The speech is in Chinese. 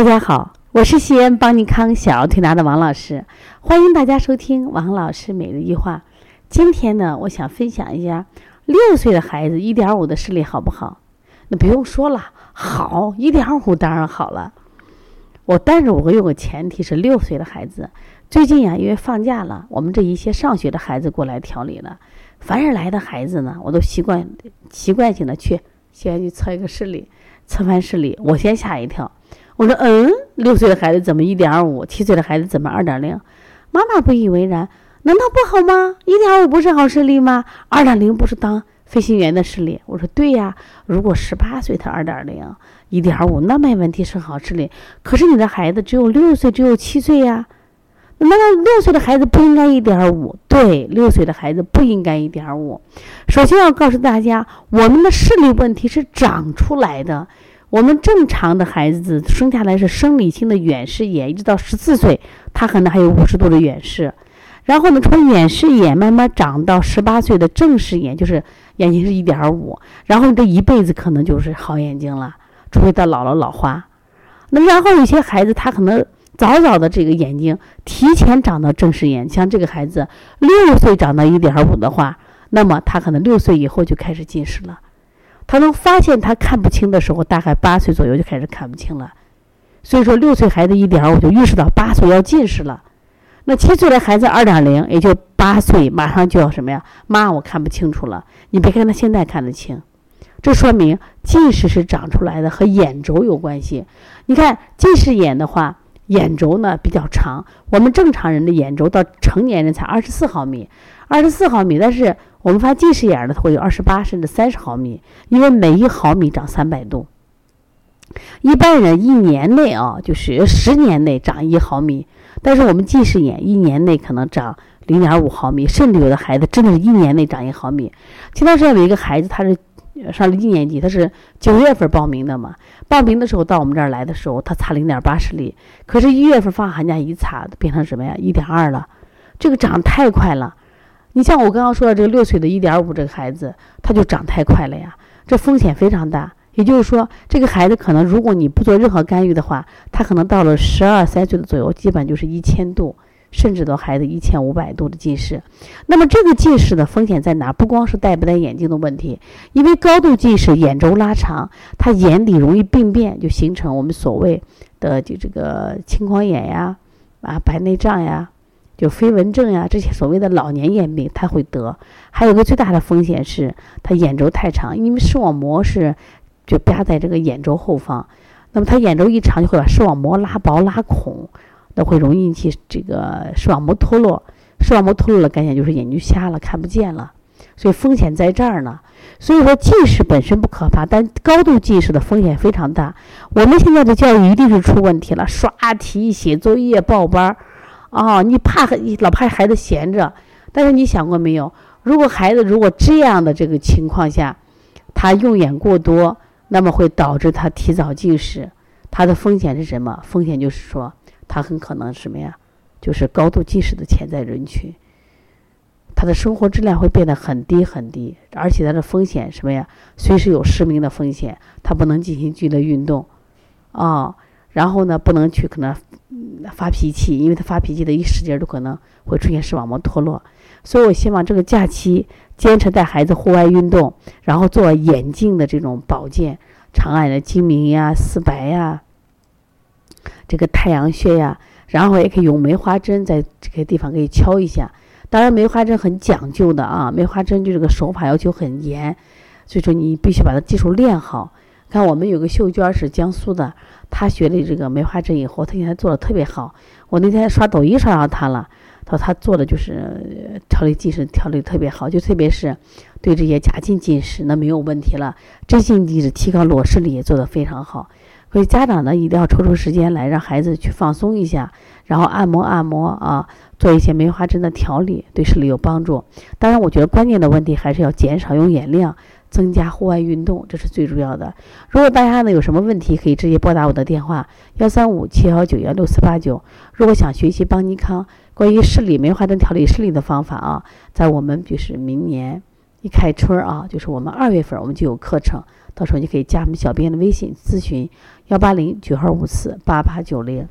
大家好，我是西安邦尼康小儿推拿的王老师，欢迎大家收听王老师每日一话。今天呢，我想分享一下六岁的孩子一点五的视力好不好？那不用说了，好，一点五当然好了。我但是我有个前提是六岁的孩子。最近呀，因为放假了，我们这一些上学的孩子过来调理了。凡是来的孩子呢，我都习惯习惯性的去先去测一个视力，测完视力，我先吓一跳。我说，嗯，六岁的孩子怎么一点五？七岁的孩子怎么二点零？妈妈不以为然，难道不好吗？一点五不是好视力吗？二点零不是当飞行员的视力？我说对呀，如果十八岁他二点零，一点五那没问题，是好视力。可是你的孩子只有六岁，只有七岁呀。难道六岁的孩子不应该一点五？对，六岁的孩子不应该一点五。首先要告诉大家，我们的视力问题是长出来的。我们正常的孩子生下来是生理性的远视眼，一直到十四岁，他可能还有五十度的远视。然后呢，从远视眼慢慢长到十八岁的正视眼，就是眼睛是一点五。然后你这一辈子可能就是好眼睛了，除非到老了老花。那然后有些孩子他可能。早早的这个眼睛提前长到正视眼，像这个孩子六岁长到一点五的话，那么他可能六岁以后就开始近视了。他能发现他看不清的时候，大概八岁左右就开始看不清了。所以说六岁孩子一点五就预示到八岁要近视了。那七岁的孩子二点零，也就八岁马上就要什么呀？妈，我看不清楚了。你别看他现在看得清，这说明近视是长出来的，和眼轴有关系。你看近视眼的话。眼轴呢比较长，我们正常人的眼轴到成年人才二十四毫米，二十四毫米。但是我们发近视眼的，会有二十八甚至三十毫米，因为每一毫米长三百度。一般人一年内啊，就是十年内长一毫米，但是我们近视眼一年内可能长零点五毫米，甚至有的孩子真的是一年内长一毫米。前段时间有一个孩子，他是。上了一年级，他是九月份报名的嘛？报名的时候到我们这儿来的时候，他差零点八视力，可是，一月份放寒假一查，变成什么呀？一点二了，这个长太快了。你像我刚刚说的这个六岁的一点五这个孩子，他就长太快了呀，这风险非常大。也就是说，这个孩子可能如果你不做任何干预的话，他可能到了十二三岁的左右，基本就是一千度。甚至到孩子一千五百度的近视，那么这个近视的风险在哪？不光是戴不戴眼镜的问题，因为高度近视眼轴拉长，他眼底容易病变，就形成我们所谓的就这个青光眼呀，啊白内障呀，就飞蚊症呀，这些所谓的老年眼病他会得。还有个最大的风险是他眼轴太长，因为视网膜是就压在这个眼轴后方，那么他眼轴一长就会把视网膜拉薄拉孔。那会容易引起这个视网膜脱落，视网膜脱落了，感觉就是眼睛瞎了，看不见了，所以风险在这儿呢。所以说近视本身不可怕，但高度近视的风险非常大。我们现在的教育一定是出问题了，刷题、写作业、报班儿，哦，你怕你老怕孩子闲着，但是你想过没有？如果孩子如果这样的这个情况下，他用眼过多，那么会导致他提早近视，他的风险是什么？风险就是说。他很可能什么呀？就是高度近视的潜在人群，他的生活质量会变得很低很低，而且他的风险什么呀？随时有失明的风险，他不能进行剧烈运动，啊，然后呢，不能去可能发脾气，因为他发脾气的一使劲都可能会出现视网膜脱落。所以我希望这个假期坚持带孩子户外运动，然后做眼镜的这种保健，长按的睛明呀、四白呀。这个太阳穴呀，然后也可以用梅花针在这个地方可以敲一下。当然，梅花针很讲究的啊，梅花针就这个手法要求很严，所以说你必须把它技术练好。看我们有个秀娟是江苏的，她学的这个梅花针以后，她现在做的特别好。我那天刷抖音刷到她了，她说她做的就是调理近视调理特别好，就特别是对这些假性近视那没有问题了，真性近视提高裸视力也做得非常好。所以家长呢，一定要抽出时间来让孩子去放松一下，然后按摩按摩啊，做一些梅花针的调理，对视力有帮助。当然，我觉得关键的问题还是要减少用眼量，增加户外运动，这是最重要的。如果大家呢有什么问题，可以直接拨打我的电话幺三五七幺九幺六四八九。如果想学习邦尼康关于视力梅花针调理视力的方法啊，在我们就是明年一开春啊，就是我们二月份我们就有课程，到时候你可以加我们小编的微信咨询。幺八零九二五四八八九零。